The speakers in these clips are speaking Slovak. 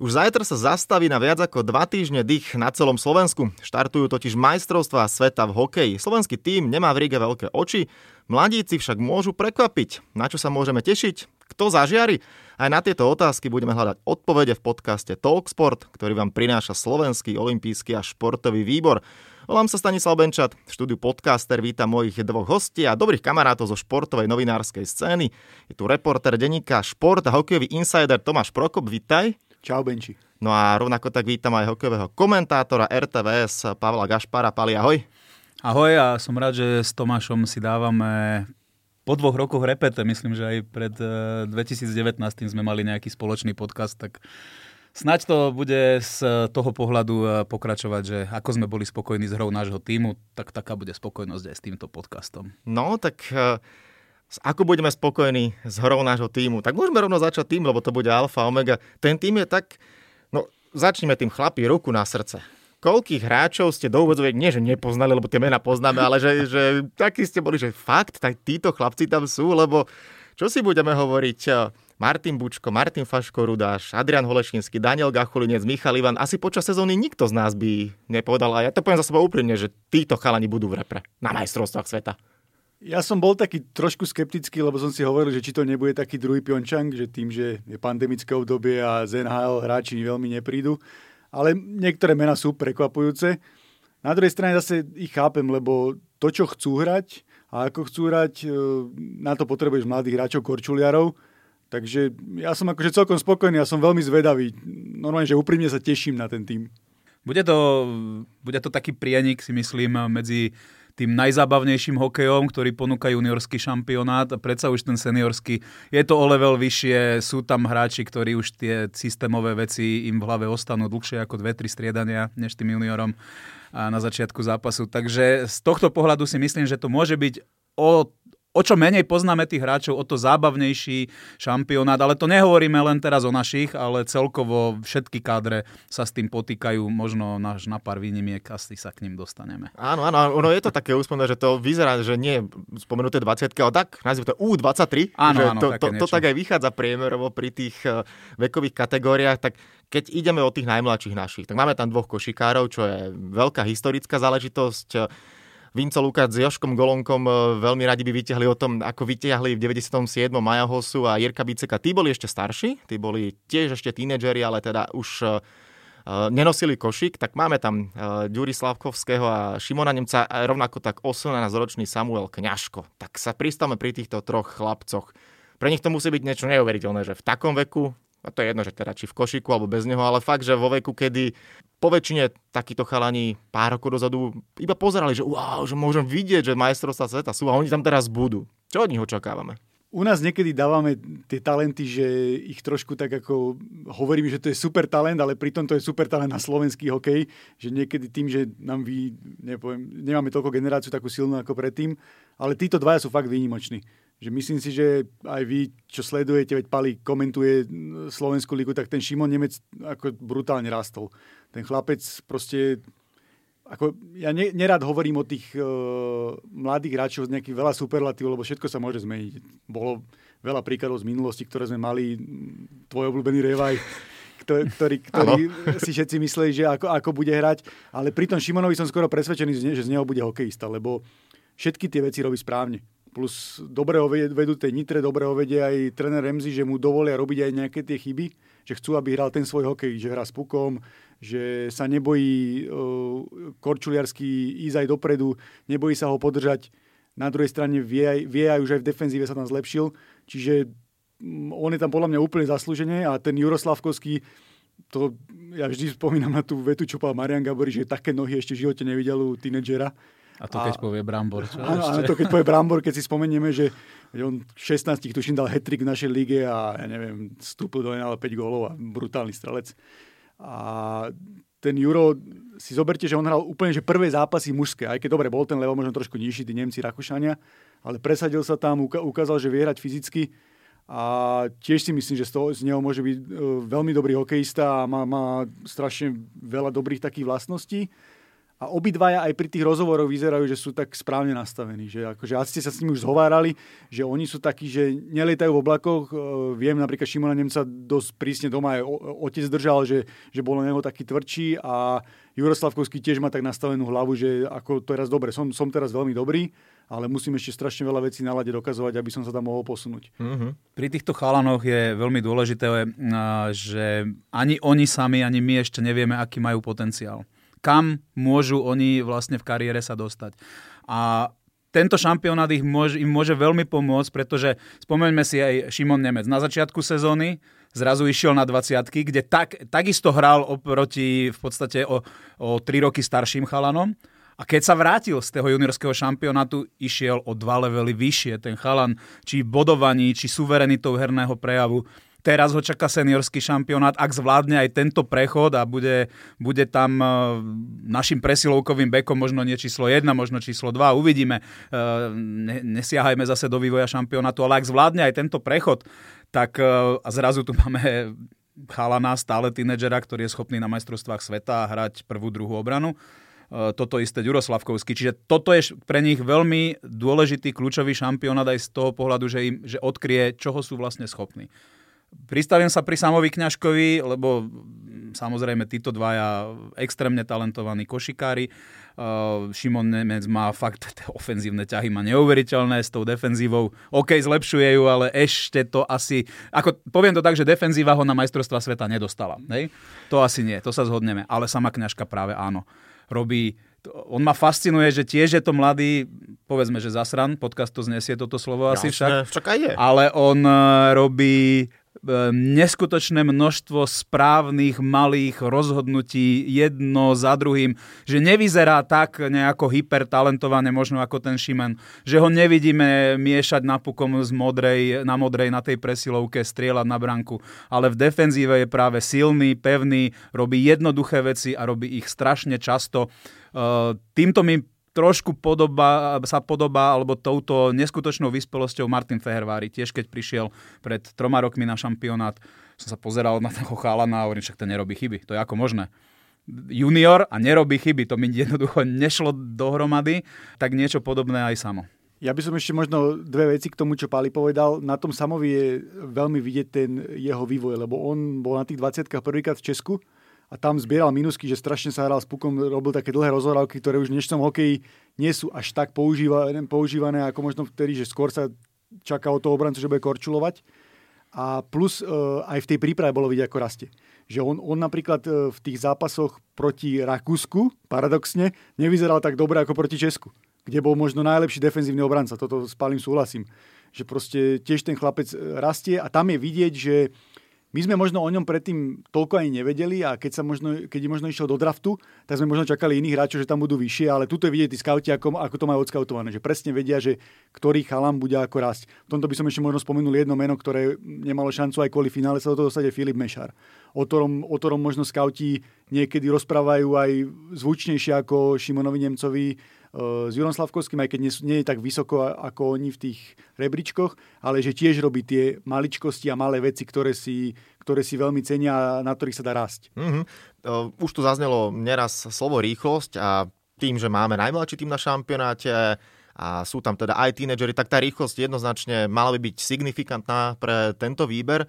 Už zajtra sa zastaví na viac ako dva týždne dých na celom Slovensku. Štartujú totiž majstrovstvá sveta v hokeji. Slovenský tým nemá v Ríge veľké oči, mladíci však môžu prekvapiť. Na čo sa môžeme tešiť? Kto zažiari? Aj na tieto otázky budeme hľadať odpovede v podcaste Talksport, ktorý vám prináša Slovenský olimpijský a športový výbor. Volám sa Stanislav Benčat, v štúdiu podcaster vítam mojich dvoch hostí a dobrých kamarátov zo športovej novinárskej scény. Je tu reporter denníka Šport a hokejový insider Tomáš Prokop, vítaj. Čau Benči. No a rovnako tak vítam aj hokejového komentátora RTVS Pavla Gašpara. Pali, ahoj. Ahoj a som rád, že s Tomášom si dávame po dvoch rokoch repete. Myslím, že aj pred 2019 eh, sme mali nejaký spoločný podcast, tak Snaď to bude z toho pohľadu eh, pokračovať, že ako sme boli spokojní s hrou nášho týmu, tak taká bude spokojnosť aj s týmto podcastom. No, tak eh, ako budeme spokojní s hrou nášho týmu, tak môžeme rovno začať tým, lebo to bude alfa, omega. Ten tým je tak, no začneme tým chlapi, ruku na srdce. Koľkých hráčov ste do úvodzoviek, nie že nepoznali, lebo tie mená poznáme, ale že, že takí ste boli, že fakt, tak títo chlapci tam sú, lebo čo si budeme hovoriť, eh, Martin Bučko, Martin Faško Rudáš, Adrian Holešinský, Daniel Gachulinec, Michal Ivan. Asi počas sezóny nikto z nás by nepovedal, a ja to poviem za seba úprimne, že títo chalani budú v repre na majstrovstvách sveta. Ja som bol taký trošku skeptický, lebo som si hovoril, že či to nebude taký druhý Pjončang, že tým, že je pandemické obdobie a z NHL hráči veľmi neprídu. Ale niektoré mená sú prekvapujúce. Na druhej strane zase ich chápem, lebo to, čo chcú hrať a ako chcú hrať, e, na to potrebuješ mladých hráčov, korčuliarov Takže ja som akože celkom spokojný a som veľmi zvedavý. Normálne, že úprimne sa teším na ten tým. Bude to, bude to taký prienik, si myslím, medzi tým najzábavnejším hokejom, ktorý ponúka juniorský šampionát a predsa už ten seniorský je to o level vyššie, sú tam hráči, ktorí už tie systémové veci im v hlave ostanú dlhšie ako dve, tri striedania než tým juniorom na začiatku zápasu. Takže z tohto pohľadu si myslím, že to môže byť o o čo menej poznáme tých hráčov, o to zábavnejší šampionát, ale to nehovoríme len teraz o našich, ale celkovo všetky kádre sa s tým potýkajú, možno náš na pár výnimiek asi sa k ním dostaneme. Áno, áno, ono je to také úsmevné, že to vyzerá, že nie spomenuté 20, ale tak, nazvime to U23, áno, že áno, to, to, to tak aj vychádza priemerovo pri tých eh, vekových kategóriách, tak keď ideme od tých najmladších našich, tak máme tam dvoch košikárov, čo je veľká historická záležitosť Vinco Lukáč s Joškom Golonkom e, veľmi radi by vyťahli o tom, ako vyťahli v 97. Majahosu a Jirka Biceka. Tí boli ešte starší, tí boli tiež ešte tínedžeri, ale teda už uh, nenosili košík, tak máme tam Ďuri Slavkovského a Šimona Nemca a rovnako tak 18-ročný Samuel Kňažko. Tak sa pristavme pri týchto troch chlapcoch. Pre nich to musí byť niečo neuveriteľné, že v takom veku a to je jedno, že teda či v košiku alebo bez neho, ale fakt, že vo veku, kedy po väčšine takíto chalani pár rokov dozadu iba pozerali, že wow, že môžem vidieť, že majstrovstvá sveta sú a oni tam teraz budú. Čo od nich očakávame? U nás niekedy dávame tie talenty, že ich trošku tak ako hovoríme, že to je super talent, ale pritom to je super talent na slovenský hokej, že niekedy tým, že nám vy, nepoviem, nemáme toľko generáciu takú silnú ako predtým, ale títo dvaja sú fakt výnimoční že myslím si, že aj vy, čo sledujete, veď Pali komentuje Slovenskú ligu, tak ten Šimon Nemec ako brutálne rastol. Ten chlapec proste ako, ja ne, nerad hovorím o tých uh, mladých hráčov z nejakých veľa superlatívov, lebo všetko sa môže zmeniť. Bolo veľa príkladov z minulosti, ktoré sme mali, tvoj obľúbený Revaj, ktorý, ktorý, ktorý si všetci mysleli, že ako, ako bude hrať. Ale pri tom Šimonovi som skoro presvedčený, že z neho bude hokejista, lebo všetky tie veci robí správne plus dobre vedú tej Nitre, dobre ho aj tréner Remzi, že mu dovolia robiť aj nejaké tie chyby, že chcú, aby hral ten svoj hokej, že hrá s pukom, že sa nebojí uh, korčuliarsky ísť aj dopredu, nebojí sa ho podržať. Na druhej strane vie aj, vie aj už aj v defenzíve sa tam zlepšil, čiže mm, on je tam podľa mňa úplne zaslúžený a ten Juroslavkovský, to ja vždy spomínam na tú vetu, čo povedal Marian Gabori, že také nohy ešte v živote nevidel u tínedžera a to keď a, povie Brambor, čo? Áno, áno, to keď povie Brambor, keď si spomenieme, že on 16 tuším dal hetrik v našej lige a ja neviem, vstúpil do NHL 5 gólov a brutálny strelec. A ten Juro, si zoberte, že on hral úplne že prvé zápasy mužské, aj keď dobre, bol ten level možno trošku nižší, tí Nemci, Rakúšania, ale presadil sa tam, ukázal, že vie hrať fyzicky a tiež si myslím, že z, toho, z neho môže byť e, veľmi dobrý hokejista a má, má strašne veľa dobrých takých vlastností. A obidvaja aj pri tých rozhovoroch vyzerajú, že sú tak správne nastavení. Že akože asi ste sa s nimi už zhovárali, že oni sú takí, že nelietajú v oblakoch. E, viem napríklad Šimona Nemca dosť prísne doma aj otec držal, že, že bolo neho taký tvrdší a Juroslavkovský tiež má tak nastavenú hlavu, že ako to je raz dobre, som, som teraz veľmi dobrý, ale musím ešte strašne veľa vecí na lade dokazovať, aby som sa tam mohol posunúť. Mm-hmm. Pri týchto chalanoch je veľmi dôležité, e, že ani oni sami, ani my ešte nevieme, aký majú potenciál kam môžu oni vlastne v kariére sa dostať. A tento šampionát ich môže, im môže veľmi pomôcť, pretože spomeňme si aj Šimon Nemec. Na začiatku sezóny zrazu išiel na 20 kde tak, takisto hral oproti v podstate o, o 3 roky starším chalanom. A keď sa vrátil z toho juniorského šampionátu, išiel o dva levely vyššie. Ten chalan, či bodovaní, či suverenitou herného prejavu, Teraz ho čaká seniorský šampionát, ak zvládne aj tento prechod a bude, bude tam e, našim presilovkovým bekom možno nie číslo 1, možno číslo 2, uvidíme. E, ne, nesiahajme zase do vývoja šampionátu, ale ak zvládne aj tento prechod, tak e, a zrazu tu máme chalana, stále tínedžera, ktorý je schopný na majstrovstvách sveta hrať prvú, druhú obranu toto isté Ďuroslavkovský. Čiže toto je pre nich veľmi dôležitý kľúčový šampionát aj z toho pohľadu, že, im, že odkrie, čoho sú vlastne schopní. Pristavím sa pri Samovi Kňažkovi, lebo samozrejme títo dvaja extrémne talentovaní košikári. Uh, Šimon Nemec má fakt tie ofenzívne ťahy, má neuveriteľné s tou defenzívou. OK, zlepšuje ju, ale ešte to asi... Ako, poviem to tak, že defenzíva ho na majstrovstva sveta nedostala. Hej? To asi nie, to sa zhodneme. Ale sama Kňažka práve áno. Robí on ma fascinuje, že tiež je to mladý, povedzme, že zasran, podcast to znesie toto slovo asi však. však aj je. Ale on uh, robí neskutočné množstvo správnych malých rozhodnutí jedno za druhým, že nevyzerá tak nejako hypertalentované možno ako ten Šimen, že ho nevidíme miešať napukom z modrej, na modrej na tej presilovke, strieľať na branku, ale v defenzíve je práve silný, pevný, robí jednoduché veci a robí ich strašne často. Ehm, týmto mi trošku podoba, sa podobá, alebo touto neskutočnou vyspelosťou Martin Fehervári. Tiež keď prišiel pred troma rokmi na šampionát, som sa pozeral na toho chalana a hovorím, však to nerobí chyby. To je ako možné junior a nerobí chyby. To mi jednoducho nešlo dohromady, tak niečo podobné aj samo. Ja by som ešte možno dve veci k tomu, čo Pali povedal. Na tom Samovi je veľmi vidieť ten jeho vývoj, lebo on bol na tých 20 prvýkrát v Česku a tam zbieral minusky, že strašne sa hral s pukom, robil také dlhé rozhorávky, ktoré už v dnešnom hokeji nie sú až tak používané, používané ako možno vtedy, že skôr sa čaká od toho obrancu, že bude korčulovať. A plus uh, aj v tej príprave bolo vidieť, ako rastie. Že on, on napríklad uh, v tých zápasoch proti Rakúsku, paradoxne, nevyzeral tak dobre ako proti Česku, kde bol možno najlepší defenzívny obranca. Toto s Palim súhlasím. Že proste tiež ten chlapec e, rastie a tam je vidieť, že my sme možno o ňom predtým toľko ani nevedeli a keď, sa možno, keď možno išiel do draftu, tak sme možno čakali iných hráčov, že tam budú vyššie, ale tuto je vidieť tí scouti, ako, ako to majú odskautované, že presne vedia, že ktorý chalam bude ako rásť. V tomto by som ešte možno spomenul jedno meno, ktoré nemalo šancu aj kvôli finále sa do toho dostať, je Filip Mešar. O ktorom, o ktorom možno scouti niekedy rozprávajú aj zvučnejšie ako Šimonovi Nemcovi, s Jurom aj keď nie, nie je tak vysoko ako oni v tých rebríčkoch, ale že tiež robí tie maličkosti a malé veci, ktoré si, ktoré si veľmi cenia a na ktorých sa dá rásť. Mm-hmm. Už tu zaznelo neraz slovo rýchlosť a tým, že máme najmladší tým na šampionáte a sú tam teda aj tínedžeri, tak tá rýchlosť jednoznačne mala by byť signifikantná pre tento výber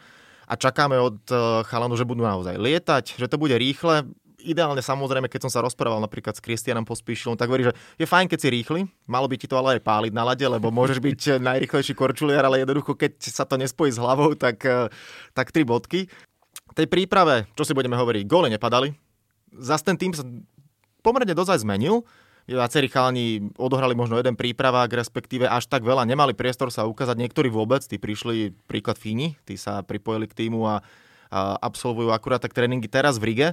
a čakáme od e, chalanu, že budú naozaj lietať, že to bude rýchle ideálne samozrejme, keď som sa rozprával napríklad s Kristianom Pospíšilom, tak hovorí, že je fajn, keď si rýchly, malo by ti to ale aj páliť na lade, lebo môžeš byť najrychlejší korčuliar, ale jednoducho, keď sa to nespojí s hlavou, tak, eh, tak tri bodky. Tej príprave, čo si budeme hovoriť, góly nepadali. Zas ten tým sa pomerne dosť zmenil. Viacerí chalani odohrali možno jeden prípravák, respektíve až tak veľa nemali priestor sa ukázať. Niektorí vôbec, tí prišli, príklad Fíni, tí sa pripojili k týmu a, a absolvujú akurát tak tréningy teraz v Rige.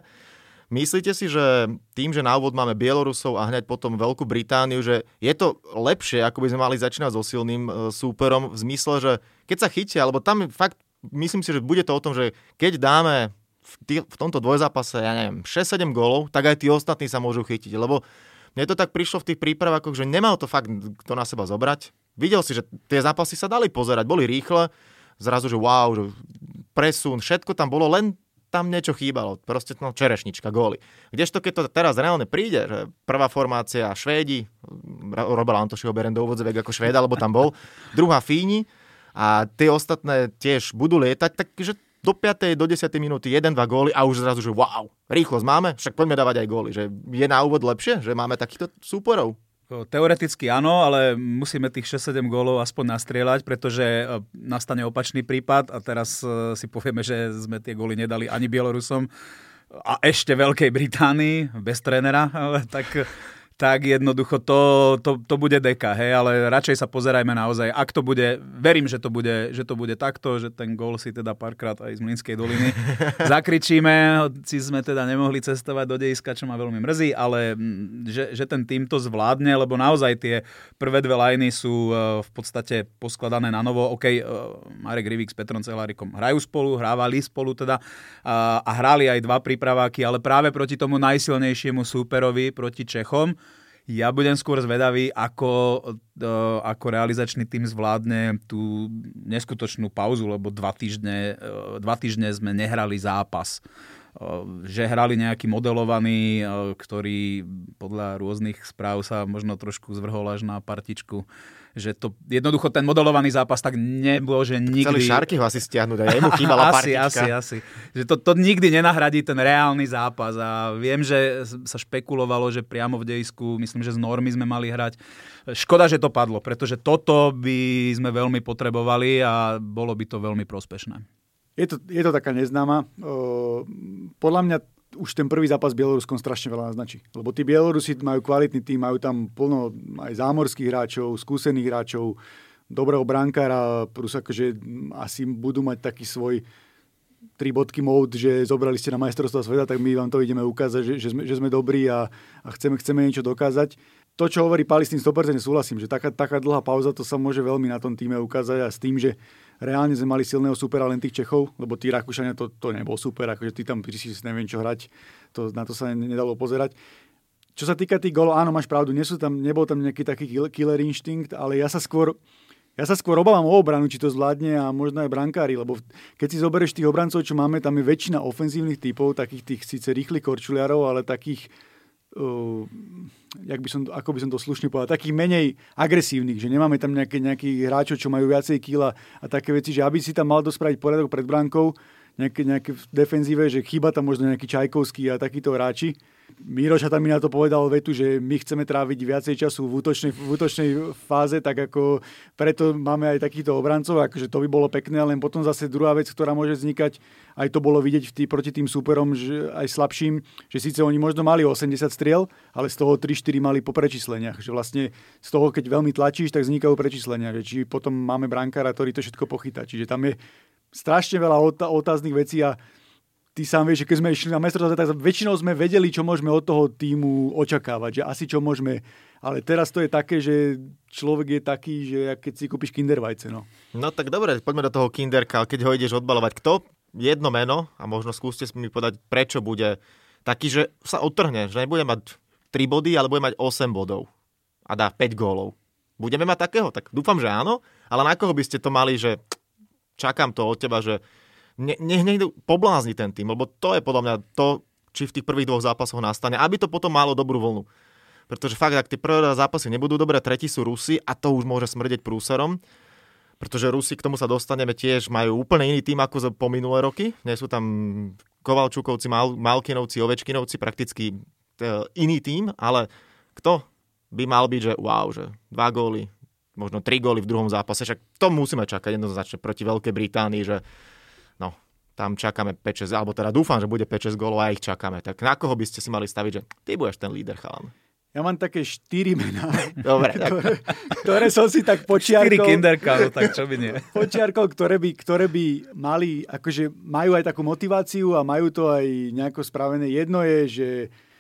Myslíte si, že tým, že na úvod máme Bielorusov a hneď potom Veľkú Britániu, že je to lepšie, ako by sme mali začínať so silným e, súperom v zmysle, že keď sa chytia, alebo tam fakt myslím si, že bude to o tom, že keď dáme v, tý, v tomto dvojzápase, ja neviem, 6-7 gólov, tak aj tí ostatní sa môžu chytiť, lebo mne to tak prišlo v tých prípravách, že nemal to fakt kto na seba zobrať. Videl si, že tie zápasy sa dali pozerať, boli rýchle, zrazu, že wow, že presun, všetko tam bolo, len tam niečo chýbalo. Proste no, čerešnička, góly. Kdežto keď to teraz reálne príde, že prvá formácia Švédi, Robert Antošiho berem do úvodzovek ako Švéda, lebo tam bol, druhá Fíni a tie ostatné tiež budú lietať, takže do 5. do 10. minúty 1-2 góly a už zrazu, že wow, rýchlosť máme, však poďme dávať aj góly. Že je na úvod lepšie, že máme takýchto súporov? Teoreticky áno, ale musíme tých 6-7 gólov aspoň nastrieľať, pretože e, nastane opačný prípad a teraz e, si povieme, že sme tie góly nedali ani Bielorusom a ešte Veľkej Británii bez trénera, tak tak jednoducho to, to, to bude deka, hej, ale radšej sa pozerajme naozaj, ak to bude, verím, že to bude, že to bude takto, že ten gól si teda párkrát aj z Mlinskej doliny zakričíme, si sme teda nemohli cestovať do dejiska, čo ma veľmi mrzí, ale mm, že, že ten tým to zvládne, lebo naozaj tie prvé dve lajny sú e, v podstate poskladané na novo. OK, e, Marek Rivik s Petrom Celárikom hrajú spolu, hrávali spolu teda a, a hrali aj dva prípraváky, ale práve proti tomu najsilnejšiemu súperovi, proti Čechom, ja budem skôr zvedavý, ako, e, ako realizačný tým zvládne tú neskutočnú pauzu, lebo dva týždne, e, dva týždne sme nehrali zápas. E, že hrali nejaký modelovaný, ktorý podľa rôznych správ sa možno trošku zvrhol až na partičku že to jednoducho ten modelovaný zápas tak že nikdy... Chceli Šarky ho asi stiahnuť a jemu chýbala asi, Asi, asi. Že to, to nikdy nenahradí ten reálny zápas a viem, že sa špekulovalo, že priamo v dejisku, myslím, že z normy sme mali hrať. Škoda, že to padlo, pretože toto by sme veľmi potrebovali a bolo by to veľmi prospešné. Je to, je to taká neznáma. Podľa mňa už ten prvý zápas s Bieloruskom strašne veľa naznačí. Lebo tí Bielorusi majú kvalitný tým, majú tam plno aj zámorských hráčov, skúsených hráčov, dobrého brankára, plus akože asi budú mať taký svoj tri bodky mód, že zobrali ste na majstrovstvo sveta, tak my vám to ideme ukázať, že, že, sme, že sme dobrí a, a chceme, chceme niečo dokázať. To, čo hovorí Pali, s tým 100% súhlasím, že taká, taká dlhá pauza, to sa môže veľmi na tom týme ukázať a s tým, že reálne sme mali silného supera len tých Čechov, lebo tí Rakúšania to, to nebol super, akože ty tam si neviem čo hrať, to, na to sa nedalo pozerať. Čo sa týka tých golov, áno, máš pravdu, nie sú tam, nebol tam nejaký taký killer inštinkt, ale ja sa skôr, ja sa skôr obávam o obranu, či to zvládne a možno aj brankári, lebo keď si zoberieš tých obrancov, čo máme, tam je väčšina ofenzívnych typov, takých tých síce rýchlych korčuliarov, ale takých uh, jak by som, ako by som to slušne povedal, takých menej agresívnych, že nemáme tam nejaké, nejakých hráčov, čo majú viacej kýla a také veci, že aby si tam mal dospraviť poriadok pred bránkou, nejaké, nejaké defenzíve, že chýba tam možno nejaký Čajkovský a takíto hráči, Tam mi na to povedal vetu, že my chceme tráviť viacej času v útočnej, v útočnej fáze, tak ako preto máme aj takýchto obrancov, akože to by bolo pekné, len potom zase druhá vec, ktorá môže vznikať, aj to bolo vidieť v tý, proti tým súperom, že aj slabším, že síce oni možno mali 80 striel, ale z toho 3-4 mali po prečísleniach, že vlastne z toho, keď veľmi tlačíš, tak vznikajú prečíslenia, že či potom máme brankára, ktorý to všetko pochytá. Čiže tam je strašne veľa otáznych vecí a ty sám vieš, že keď sme išli na mestrovstvo, tak väčšinou sme vedeli, čo môžeme od toho týmu očakávať, že asi čo môžeme, ale teraz to je také, že človek je taký, že keď si kúpiš kindervajce, no. No tak dobre, poďme do toho kinderka, keď ho ideš odbalovať. Kto? Jedno meno a možno skúste mi podať, prečo bude taký, že sa odtrhne, že nebude mať 3 body, ale bude mať 8 bodov a dá 5 gólov. Budeme mať takého? Tak dúfam, že áno, ale na koho by ste to mali, že čakám to od teba, že ne, nech niekto poblázni ten tým, lebo to je podľa mňa to, či v tých prvých dvoch zápasoch nastane, aby to potom malo dobrú vlnu. Pretože fakt, ak tie prvé zápasy nebudú dobré, tretí sú Rusi a to už môže smrdeť prúserom. Pretože Rusi, k tomu sa dostaneme tiež, majú úplne iný tým ako po minulé roky. Nie sú tam Kovalčukovci, Mal, Malkinovci, Ovečkinovci, prakticky e, iný tým, ale kto by mal byť, že wow, že dva góly, možno tri góly v druhom zápase, však to musíme čakať jednoznačne proti Veľkej Británii, že no, tam čakáme 5-6, alebo teda dúfam, že bude 5-6 gólov a ich čakáme. Tak na koho by ste si mali staviť, že ty budeš ten líder, chalan? Ja mám také štyri mená, Dobre, ktoré, ktoré som si tak počiarkol. Štyri kinderka, no tak čo by nie. Počiarkol, ktoré by, ktoré by mali, akože majú aj takú motiváciu a majú to aj nejako spravené. Jedno je, že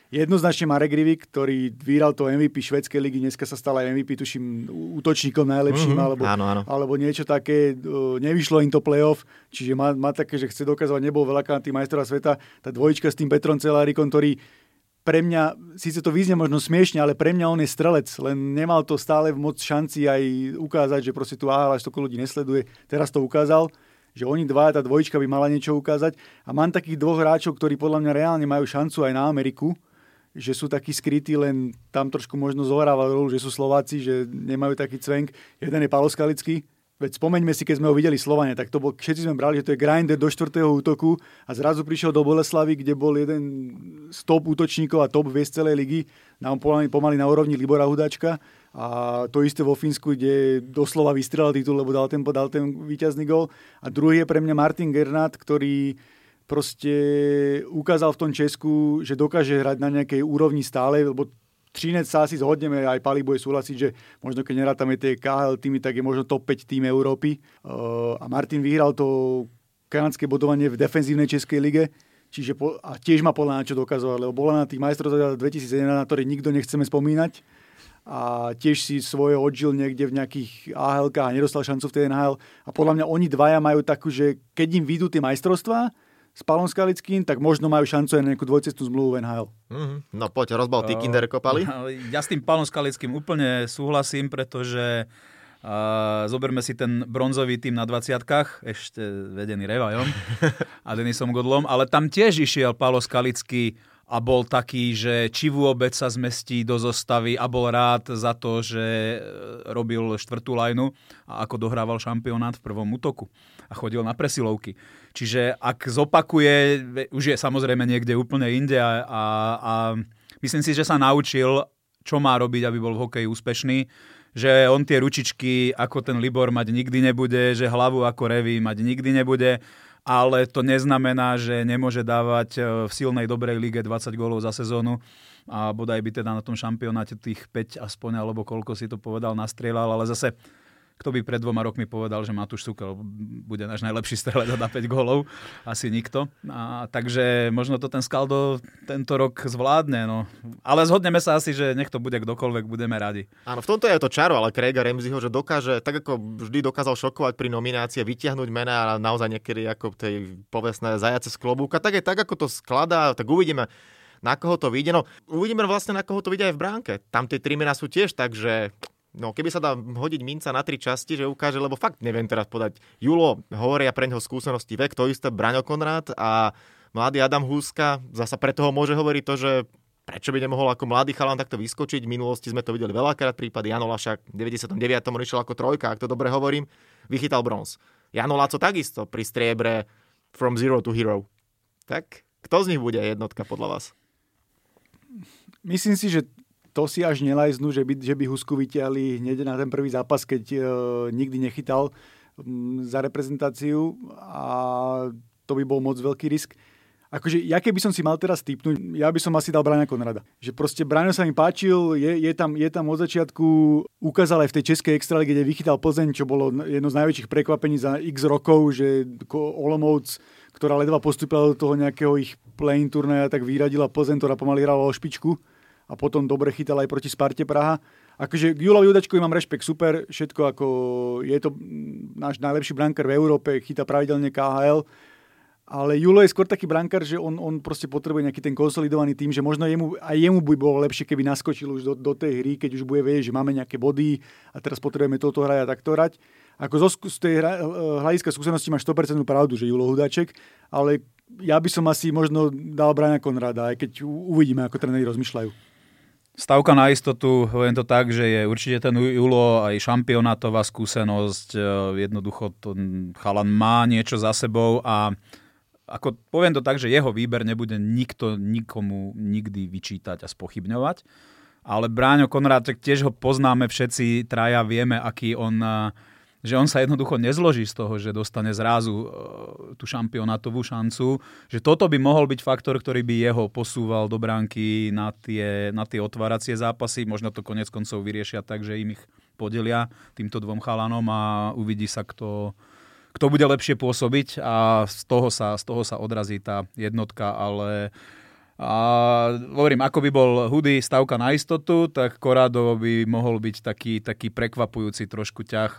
Jednoznačne Marek Rivik, ktorý vyhral to MVP švedskej ligy, dneska sa stal aj MVP, tuším, útočníkom najlepším, mm-hmm. alebo, áno, áno. alebo niečo také, nevyšlo im to playoff, čiže má, má také, že chce dokazovať, nebol veľká tým majstra sveta, tá dvojička s tým Petrom Celárikom, ktorý pre mňa, síce to vyznie možno smiešne, ale pre mňa on je strelec, len nemal to stále moc šanci aj ukázať, že proste tu AHL až toľko ľudí nesleduje. Teraz to ukázal že oni dva, tá dvojička by mala niečo ukázať. A mám takých dvoch hráčov, ktorí podľa mňa reálne majú šancu aj na Ameriku, že sú takí skrytí, len tam trošku možno zohráva rolu, že sú Slováci, že nemajú taký cvenk. Jeden je Palo Skalický, Veď spomeňme si, keď sme ho videli Slovane, tak to bol, všetci sme brali, že to je grinder do štvrtého útoku a zrazu prišiel do Boleslavy, kde bol jeden z top útočníkov a top viesť celej ligy, nám pomaly, na úrovni Libora Hudačka a to isté vo Fínsku, kde doslova vystrelal titul, lebo dal ten, dal ten víťazný gol. A druhý je pre mňa Martin Gernat, ktorý proste ukázal v tom Česku, že dokáže hrať na nejakej úrovni stále, lebo Třinec sa asi zhodneme, aj Pali bude súhlasiť, že možno keď nerátame tie KHL týmy, tak je možno top 5 tým Európy. Uh, a Martin vyhral to kanadské bodovanie v defenzívnej Českej lige, čiže po, a tiež má podľa na čo dokazovať, lebo bola na tých majstrovstvách 2011, na ktorých nikto nechceme spomínať a tiež si svoje odžil niekde v nejakých AHL a nedostal šancu v tej NHL. A podľa mňa oni dvaja majú takú, že keď im vyjdú tie majstrovstvá, s Palom Skalickým, tak možno majú šancu aj na nejakú dvojcestnú zmluvu v NHL. Mm-hmm. No poď, rozbal ty Kinder kopali. Ja s tým Palom Skalickým úplne súhlasím, pretože uh, zoberme si ten bronzový tým na 20 ešte vedený Revajom a Denisom Godlom, ale tam tiež išiel Palo Skalický a bol taký, že či vôbec sa zmestí do zostavy a bol rád za to, že e, robil štvrtú lajnu a ako dohrával šampionát v prvom útoku a chodil na presilovky. Čiže ak zopakuje, už je samozrejme niekde úplne inde a, a, a myslím si, že sa naučil, čo má robiť, aby bol v hokeji úspešný že on tie ručičky ako ten Libor mať nikdy nebude, že hlavu ako Revy mať nikdy nebude ale to neznamená, že nemôže dávať e, v silnej dobrej lige 20 gólov za sezónu a bodaj by teda na tom šampionáte tých 5 aspoň, alebo koľko si to povedal, nastrieľal, ale zase kto by pred dvoma rokmi povedal, že Matúš Sukel bude náš najlepší strelec a dá 5 golov? Asi nikto. A, takže možno to ten Skaldo tento rok zvládne. No. Ale zhodneme sa asi, že nech to bude kdokoľvek, budeme radi. Áno, v tomto je to čaro, ale Craiga Ramseyho, že dokáže, tak ako vždy dokázal šokovať pri nominácii, vytiahnuť mená a naozaj niekedy ako tej povestné zajace z klobúka, tak je tak, ako to skladá, tak uvidíme na koho to vyjde. No, uvidíme vlastne, na koho to vyjde aj v bránke. Tam tie tri mená sú tiež tak, že No, keby sa dá hodiť minca na tri časti, že ukáže, lebo fakt neviem teraz podať. Julo, hovoria pre neho skúsenosti vek, to isté Braňo Konrad a mladý Adam Húska, zasa pre toho môže hovoriť to, že prečo by nemohol ako mladý chalan takto vyskočiť. V minulosti sme to videli veľakrát, prípady Jano Lašak v 99. on išiel ako trojka, ak to dobre hovorím, vychytal bronz. Jano Laco takisto pri striebre from zero to hero. Tak kto z nich bude jednotka podľa vás? Myslím si, že to si až nelajznú, že by, že by Husku vyťahli hneď na ten prvý zápas, keď e, nikdy nechytal m, za reprezentáciu a to by bol moc veľký risk. Akože, ja keby som si mal teraz typnúť, ja by som asi dal Braňa Konrada. Že proste Braňo sa mi páčil, je, je, tam, je tam od začiatku, ukázal aj v tej českej extralíge, kde vychytal Plzeň, čo bolo jedno z najväčších prekvapení za x rokov, že Olomouc, ktorá ledva postupila do toho nejakého ich play turnaja, tak vyradila Plzeň, ktorá pomaly hrala o špičku a potom dobre chytal aj proti Sparte Praha. Akože k Julovi Judačkovi mám rešpekt, super, všetko ako je to náš najlepší brankár v Európe, chytá pravidelne KHL, ale Julo je skôr taký brankár, že on, on proste potrebuje nejaký ten konsolidovaný tým, že možno jemu, aj jemu by bolo lepšie, keby naskočil už do, do tej hry, keď už bude vedieť, že máme nejaké body a teraz potrebujeme toto hrať a takto hrať. Ako zo, z tej hra, hľadiska skúsenosti máš 100% pravdu, že Julo Hudaček, ale ja by som asi možno dal Briana Konrada, aj keď uvidíme, ako tréneri rozmýšľajú. Stavka na istotu, poviem to tak, že je určite ten Julo aj šampionátová skúsenosť, e, jednoducho to chalan má niečo za sebou a ako poviem to tak, že jeho výber nebude nikto nikomu nikdy vyčítať a spochybňovať. Ale Bráňo Konrád, tiež ho poznáme všetci, traja vieme, aký on uh, že on sa jednoducho nezloží z toho, že dostane zrazu uh, tú šampionátovú šancu, že toto by mohol byť faktor, ktorý by jeho posúval do bránky na tie, na tie otváracie zápasy. Možno to konec koncov vyriešia tak, že im ich podelia týmto dvom chalanom a uvidí sa, kto, kto bude lepšie pôsobiť a z toho sa, z toho sa odrazí tá jednotka, ale a hovorím, ako by bol Hudy stavka na istotu, tak Korado by mohol byť taký, taký prekvapujúci trošku ťah,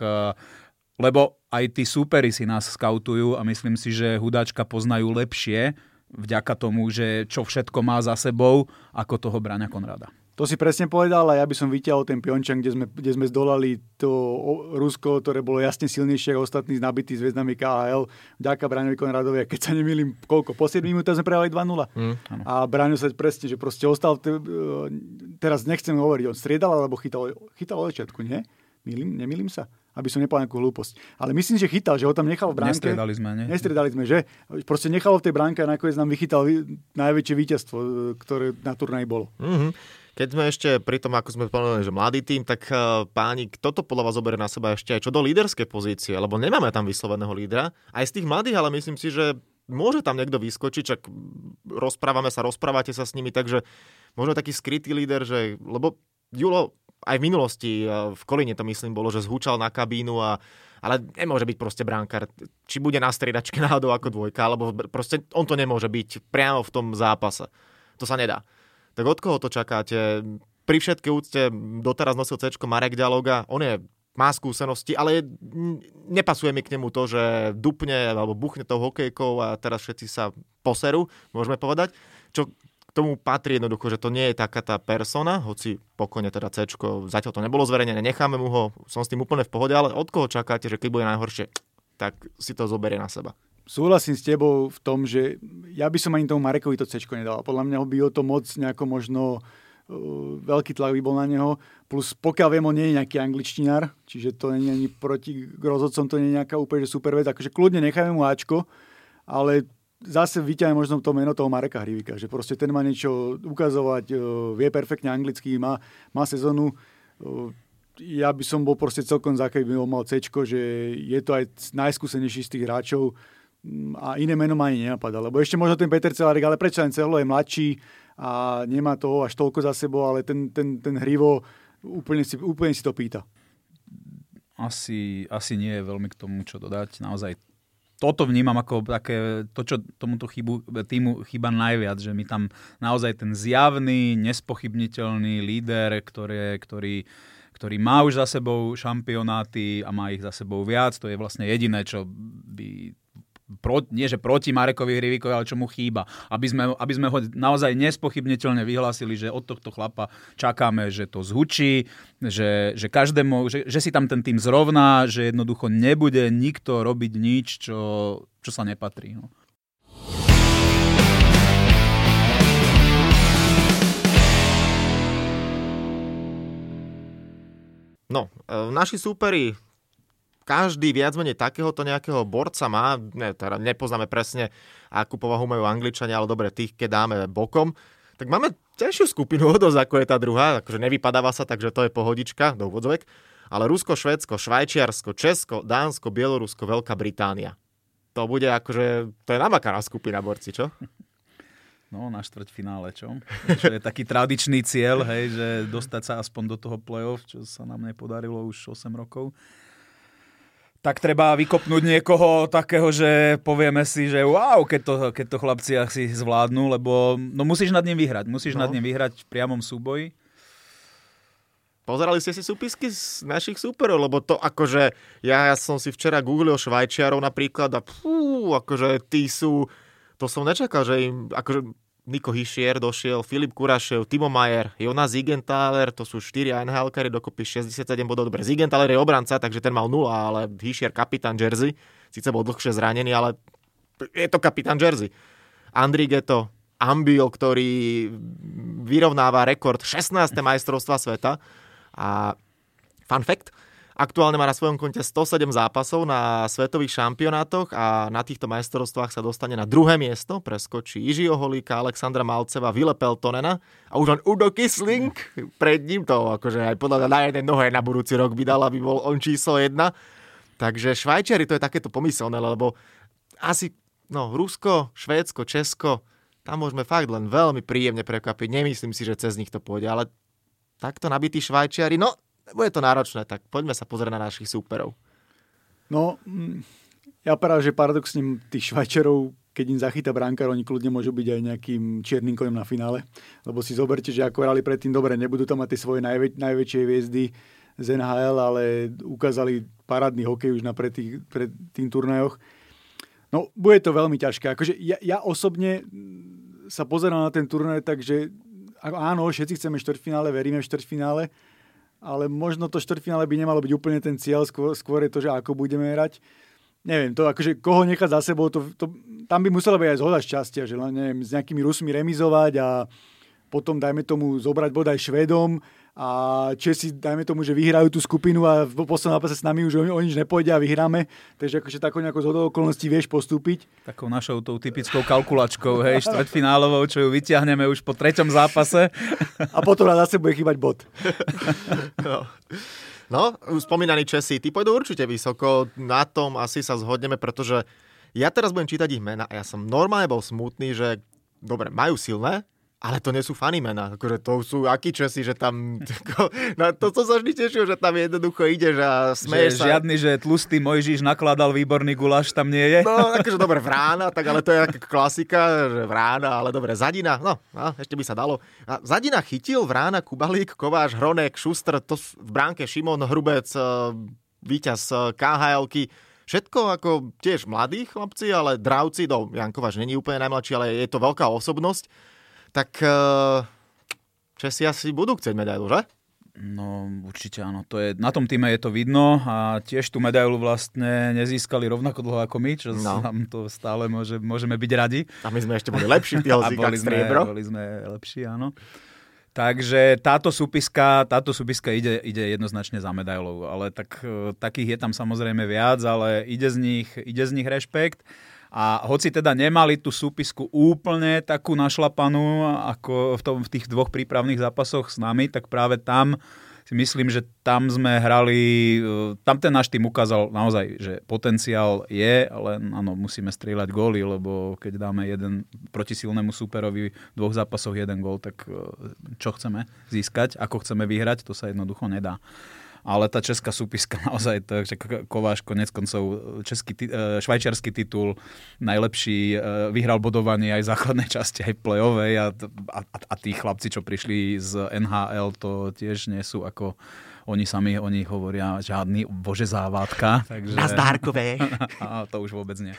lebo aj tí súperi si nás skautujú a myslím si, že Hudáčka poznajú lepšie vďaka tomu, že čo všetko má za sebou, ako toho Braňa Konrada. To si presne povedal a ja by som vyťahol ten Pjončan, kde sme, kde sme zdolali to Rusko, ktoré bolo jasne silnejšie ako ostatní nabití zväzdami KHL. Vďaka Braňovi Konradovi, a keď sa nemýlim, koľko? Po 7 minútach sme prehrali 2-0. Mm, a Braňo sa presne, že proste ostal, te, teraz nechcem hovoriť, on striedal alebo chytal, chytal od začiatku, nie? Milím, nemýlim sa? aby som nepovedal nejakú hlúposť. Ale myslím, že chytal, že ho tam nechal v bránke. Nestriedali sme, nie? Nestriedali sme, že? Proste nechal v tej bránke a nakoniec nám vychytal najväčšie víťazstvo, ktoré na turnaji bolo. Mm-hmm. Keď sme ešte pri tom, ako sme povedali, že mladý tým, tak uh, páni, kto to podľa vás zoberie na seba ešte aj čo do líderskej pozície? Lebo nemáme tam vysloveného lídra. Aj z tých mladých, ale myslím si, že môže tam niekto vyskočiť, čak rozprávame sa, rozprávate sa s nimi, takže možno taký skrytý líder, že, lebo Julo aj v minulosti, v Kolíne to myslím bolo, že zhúčal na kabínu a ale nemôže byť proste bránkar. Či bude na striedačke náhodou ako dvojka, alebo proste on to nemôže byť priamo v tom zápase. To sa nedá. Tak od koho to čakáte? Pri všetkej úcte doteraz nosil C Marek Ďaloga, on je má skúsenosti, ale nepasuje mi k nemu to, že dupne alebo buchne tou hokejkou a teraz všetci sa poserú, môžeme povedať. Čo k tomu patrí jednoducho, že to nie je taká tá persona, hoci pokojne teda C, zatiaľ to nebolo zverejnené, necháme mu ho, som s tým úplne v pohode, ale od koho čakáte, že keď bude najhoršie, tak si to zoberie na seba. Súhlasím s tebou v tom, že ja by som ani tomu Marekovi to C nedal. Podľa mňa by o to moc nejako možno uh, veľký tlak by bol na neho. Plus pokiaľ viem, on nie je nejaký angličtinár, čiže to nie je ani proti rozhodcom, to nie je nejaká úplne super vec. Akože kľudne necháme mu Ačko, ale zase vyťahne možno to meno toho Mareka Hrivika, že proste ten má niečo ukazovať, e, vie perfektne anglicky, má, má sezónu. E, ja by som bol proste celkom za, keby mal C, že je to aj najskúsenejší z tých hráčov a iné meno ma ani nenapadá. Lebo ešte možno ten Peter Celarik, ale prečo len Celo je mladší a nemá toho až toľko za sebou, ale ten, ten, ten Hrivo úplne si, úplne si to pýta. Asi, asi nie je veľmi k tomu, čo dodať. Naozaj toto vnímam ako také, to, čo tomuto chybu, týmu chýba najviac, že mi tam naozaj ten zjavný, nespochybniteľný líder, ktorý, ktorý, ktorý má už za sebou šampionáty a má ich za sebou viac, to je vlastne jediné, čo by pro, nie že proti Marekovi Hrivikovi, ale čo mu chýba. Aby sme, aby sme ho naozaj nespochybniteľne vyhlásili, že od tohto chlapa čakáme, že to zhučí, že, že každému, že, že si tam ten tým zrovná, že jednoducho nebude nikto robiť nič, čo, čo sa nepatrí. No. No, e, naši súperi každý viac menej takéhoto nejakého borca má, ne, teda nepoznáme presne, akú povahu majú Angličania, ale dobre, tých, keď dáme bokom, tak máme ťažšiu skupinu o dosť, ako je tá druhá, akože nevypadáva sa, takže to je pohodička, do úvodzovek, ale Rusko, Švédsko, Švajčiarsko, Česko, Dánsko, Bielorusko, Veľká Británia. To bude akože, to je namakaná skupina borci, čo? No, na finále, čo? Čo je taký tradičný cieľ, hej, že dostať sa aspoň do toho play-off, čo sa nám nepodarilo už 8 rokov tak treba vykopnúť niekoho takého, že povieme si, že wow, keď to, keď to chlapci asi zvládnu, lebo no musíš nad ním vyhrať. Musíš no. nad ním vyhrať v priamom súboji. Pozerali ste si súpisky z našich súperov, lebo to akože, ja, ja som si včera googlil Švajčiarov napríklad a pú, akože tí sú, to som nečakal, že im, akože Niko Hischier došiel, Filip Kurašev, Timo Mayer, Jonas Zigenthaler, to sú 4 nhl dokopy 67 bodov. Dobre, Zigenthaler je obranca, takže ten mal 0, ale Hischier kapitán Jersey. Sice bol dlhšie zranený, ale je to kapitán Jersey. Andri Geto, Ambil, ktorý vyrovnáva rekord 16. majstrovstva sveta. A fun fact, Aktuálne má na svojom konte 107 zápasov na svetových šampionátoch a na týchto majstrovstvách sa dostane na druhé miesto, preskočí Ižiho Holíka, Alexandra Malceva, Vile Peltonena a už len Udo Kisling pred ním to, akože aj podľa na jednej nohe na budúci rok by dal, aby bol on číslo jedna. Takže Švajčiari to je takéto pomyselné, lebo asi no, Rusko, Švédsko, Česko, tam môžeme fakt len veľmi príjemne prekvapiť. Nemyslím si, že cez nich to pôjde, ale takto nabití Švajčiari, no bude to náročné, tak poďme sa pozrieť na našich súperov. No, mm, ja práve, že paradoxne tých Švajčerov, keď im zachytá bránkar, oni kľudne môžu byť aj nejakým čiernym koňom na finále. Lebo si zoberte, že ako hrali predtým dobre, nebudú tam mať tie svoje najväč- najväčšie hviezdy z NHL, ale ukázali parádny hokej už na pred, tých, pred tým turnajoch. No, bude to veľmi ťažké. Akože ja, ja osobne sa pozerám na ten turnaj, takže áno, všetci chceme štvrťfinále, veríme v štvrťfinále, ale možno to štvrťfinále by nemalo byť úplne ten cieľ, skôr, skôr je to, že ako budeme hrať. Neviem, to akože koho nechať za sebou, to, to, tam by musela byť aj zhoda šťastia, že len neviem, s nejakými Rusmi remizovať a potom dajme tomu zobrať bodaj Švedom a Česi, dajme tomu, že vyhrajú tú skupinu a v poslednom zápase s nami už o, o nič nepôjde a vyhráme. Takže akože takou nejakou zhodou okolností vieš postúpiť. Takou našou tou typickou kalkulačkou, hej, štvrťfinálovou, čo ju vyťahneme už po treťom zápase. A potom nás zase bude chýbať bod. No. No, spomínaní Česi, tí pôjdu určite vysoko, na tom asi sa zhodneme, pretože ja teraz budem čítať ich mena a ja som normálne bol smutný, že dobre, majú silné, ale to nie sú funny mená, akože to sú akí Česi, že tam, no to, to sa vždy tešil, že tam jednoducho ide, že smeješ sa. Žiadny, že tlustý Mojžiš nakladal výborný guláš, tam nie je? No, akože dobre, vrána, tak ale to je klasika, že vrána, ale dobre, Zadina, no, no ešte by sa dalo. A Zadina chytil, vrána, Kubalík, Kováš, Hronek, Šustr, to v bránke Šimon, Hrubec, e, víťaz e, khl Všetko ako tiež mladí chlapci, ale dravci, no Jankovaš není úplne najmladší, ale je to veľká osobnosť tak uh, Česi asi budú chcieť medailu, že? No určite áno, to je, na tom týme je to vidno a tiež tú medailu vlastne nezískali rovnako dlho ako my, čo no. nám to stále môže, môžeme byť radi. A my sme ešte boli lepší v tých boli sme, boli sme lepší, áno. Takže táto súpiska, táto súpiska ide, ide jednoznačne za medailou, ale tak, e, takých je tam samozrejme viac, ale ide z nich, ide z nich rešpekt. A hoci teda nemali tú súpisku úplne takú našlapanú ako v, tom, v tých dvoch prípravných zápasoch s nami, tak práve tam si myslím, že tam sme hrali, e, tam ten náš tým ukázal naozaj, že potenciál je, ale áno, musíme strieľať góly, lebo keď dáme jeden proti silnému superovi v dvoch zápasoch jeden gól, tak e, čo chceme získať, ako chceme vyhrať, to sa jednoducho nedá ale tá česká súpiska naozaj, to, že Kováš konec koncov český, e, švajčiarsky titul, najlepší, e, vyhral bodovanie aj v základnej časti, aj play-ovej a, a, a tí chlapci, čo prišli z NHL, to tiež nie sú ako oni sami o nich hovoria žiadny bože závadka. Takže... Nazdárkové. a to už vôbec nie.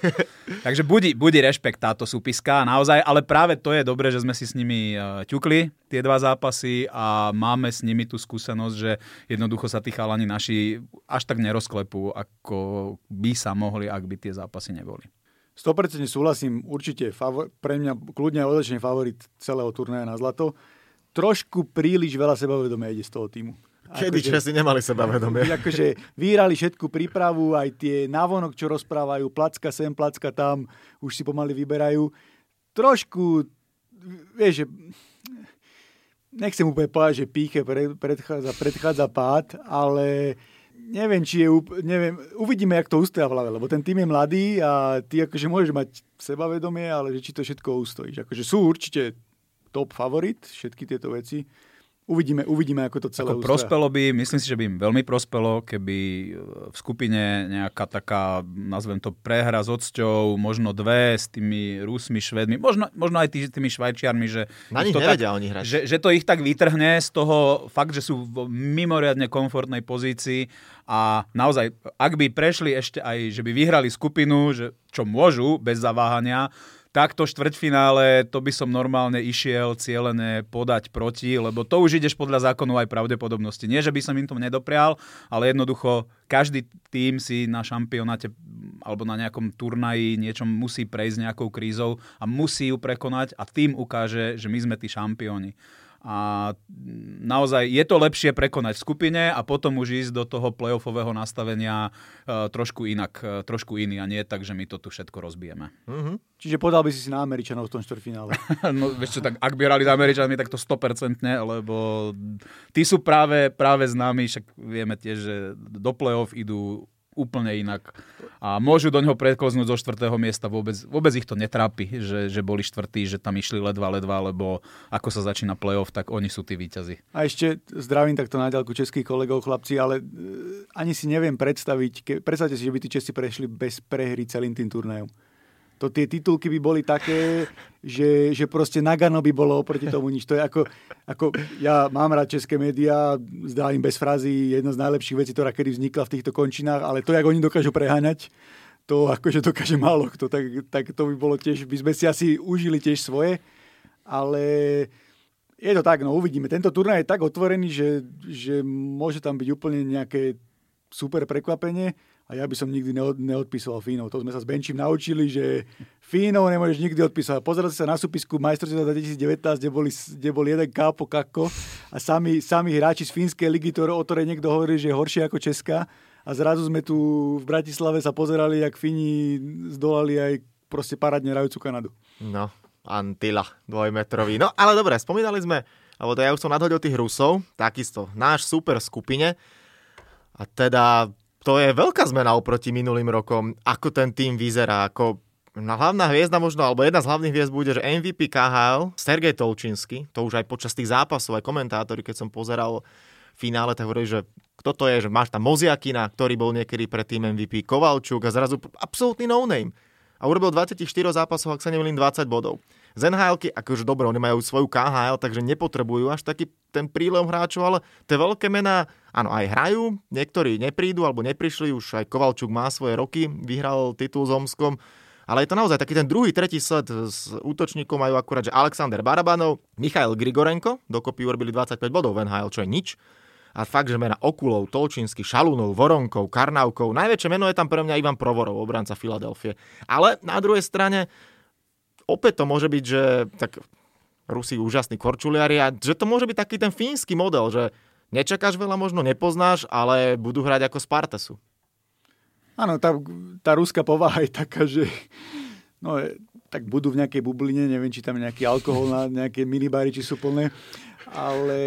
takže budí, budí rešpekt táto súpiska, naozaj, ale práve to je dobré, že sme si s nimi e, ťukli tie dva zápasy a máme s nimi tú skúsenosť, že jednoducho sa tí chalani naši až tak nerozklepú, ako by sa mohli, ak by tie zápasy neboli. 100% súhlasím, určite favor, pre mňa kľudne odličný favorit celého turnaja na zlato. Trošku príliš veľa sebavedomia ide z toho týmu. Kedy akože, Česi nemali sebavedomie. Akože vyhrali všetku prípravu, aj tie návonok, čo rozprávajú, placka sem, placka tam, už si pomaly vyberajú. Trošku, vieš, že nechcem úplne povedať, že píche predchádza, predchádza pád, ale neviem, či je, neviem, uvidíme, jak to ustáva v hlave, lebo ten tým je mladý a ty akože môžeš mať sebavedomie, ale že či to všetko ustojíš. Akože sú určite top favorit, všetky tieto veci, Uvidíme, uvidíme, ako to celé ako prospelo by, myslím si, že by im veľmi prospelo, keby v skupine nejaká taká, nazvem to, prehra s odsťou, možno dve s tými Rusmi, Švedmi, možno, možno aj tý, tými Švajčiarmi, že, Na nich to nevedia tak, oni hrať. Že, že to ich tak vytrhne z toho fakt, že sú v mimoriadne komfortnej pozícii a naozaj, ak by prešli ešte aj, že by vyhrali skupinu, že, čo môžu bez zaváhania, takto štvrťfinále, to by som normálne išiel cieľené podať proti, lebo to už ideš podľa zákonu aj pravdepodobnosti. Nie, že by som im to nedoprial, ale jednoducho každý tým si na šampionáte alebo na nejakom turnaji niečom musí prejsť nejakou krízou a musí ju prekonať a tým ukáže, že my sme tí šampióni a naozaj je to lepšie prekonať v skupine a potom už ísť do toho playoffového nastavenia uh, trošku inak, uh, trošku iný a nie tak, že my to tu všetko rozbijeme. Uh-huh. Čiže podal by si si na Američanov v tom štvrtfinále. no vieš čo, tak ak by hrali s Američanmi, tak to 100%, lebo tí sú práve, práve známi, však vieme tiež, že do playoff idú úplne inak. A môžu do neho predkoznúť zo štvrtého miesta, vôbec, vôbec ich to netrápi, že, že boli štvrtí, že tam išli ledva, ledva, lebo ako sa začína playoff, tak oni sú tí víťazi. A ešte zdravím takto na ďalku českých kolegov, chlapci, ale e, ani si neviem predstaviť, ke, predstavte si, že by tí Česi prešli bez prehry celým tým turnajom to tie titulky by boli také, že, že proste Nagano by bolo oproti tomu nič. To je ako, ako ja mám rád české médiá, zdá bez frázy jedna z najlepších vecí, ktorá kedy vznikla v týchto končinách, ale to, jak oni dokážu preháňať, to akože dokáže málo kto, tak, tak to by bolo tiež, by sme si asi užili tiež svoje, ale Je to tak, no uvidíme. Tento turnaj je tak otvorený, že, že môže tam byť úplne nejaké super prekvapenie a ja by som nikdy neod, neodpisoval Fínov. To sme sa s Benčím naučili, že Fínov nemôžeš nikdy odpisovať. Pozerajte sa na súpisku majstrovstva 2019, kde, boli, kde bol jeden kápo kako a sami, sami hráči z fínskej ligy, o ktorej niekto hovorí, že je horšie ako Česká. A zrazu sme tu v Bratislave sa pozerali, jak Fíni zdolali aj proste parádne rajúcu Kanadu. No, Antila, dvojmetrový. No, ale dobre, spomínali sme, alebo to ja už som nadhodil tých Rusov, takisto, náš super skupine. A teda to je veľká zmena oproti minulým rokom, ako ten tým vyzerá, ako hlavná hviezda možno, alebo jedna z hlavných hviezd bude, že MVP KHL, Sergej Tolčinsky, to už aj počas tých zápasov, aj komentátori, keď som pozeral finále, tak hovorili, že kto to je, že máš tam Moziakina, ktorý bol niekedy pred tým MVP, Kovalčuk a zrazu absolútny no-name. A urobil 24 zápasov, ak sa nemýlim, 20 bodov. Z nhl akože dobre, oni majú svoju KHL, takže nepotrebujú až taký ten prílom hráčov, ale tie veľké mená, áno, aj hrajú, niektorí neprídu alebo neprišli, už aj Kovalčuk má svoje roky, vyhral titul s Omskom, ale je to naozaj taký ten druhý, tretí set s útočníkom majú akurát, že Alexander Barabanov, Michail Grigorenko, dokopy urobili 25 bodov v NHL, čo je nič. A fakt, že mena Okulov, Tolčinsky, Šalunov, Voronkov, Karnavkov. Najväčšie meno je tam pre mňa Ivan Provorov, obranca Filadelfie. Ale na druhej strane, opäť to môže byť, že tak Rusi úžasní korčuliari a že to môže byť taký ten fínsky model, že nečakáš veľa, možno nepoznáš, ale budú hrať ako Spartasu. Áno, tá, tá ruská povaha je taká, že no, tak budú v nejakej bubline, neviem, či tam nejaký alkohol na nejaké minibary, či sú plné, ale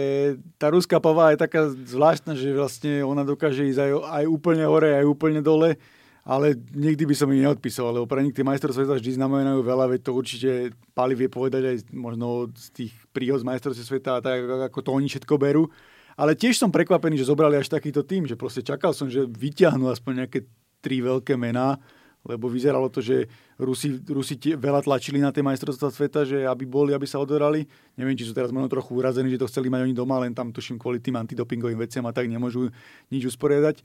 tá ruská povaha je taká zvláštna, že vlastne ona dokáže ísť aj, aj úplne hore, aj úplne dole ale nikdy by som ich neodpisoval, lebo pre nich tie majstrov sveta vždy znamenajú veľa, veď to určite Pali vie povedať aj možno z tých príhod z majstrovstve sveta, tak ako to oni všetko berú. Ale tiež som prekvapený, že zobrali až takýto tým, že proste čakal som, že vyťahnú aspoň nejaké tri veľké mená, lebo vyzeralo to, že Rusi, Rusi tie, veľa tlačili na tie majstrovstvá sveta, že aby boli, aby sa odorali. Neviem, či sú teraz možno trochu urazení, že to chceli mať oni doma, len tam tuším kvôli tým antidopingovým veciam a tak nemôžu nič usporiadať.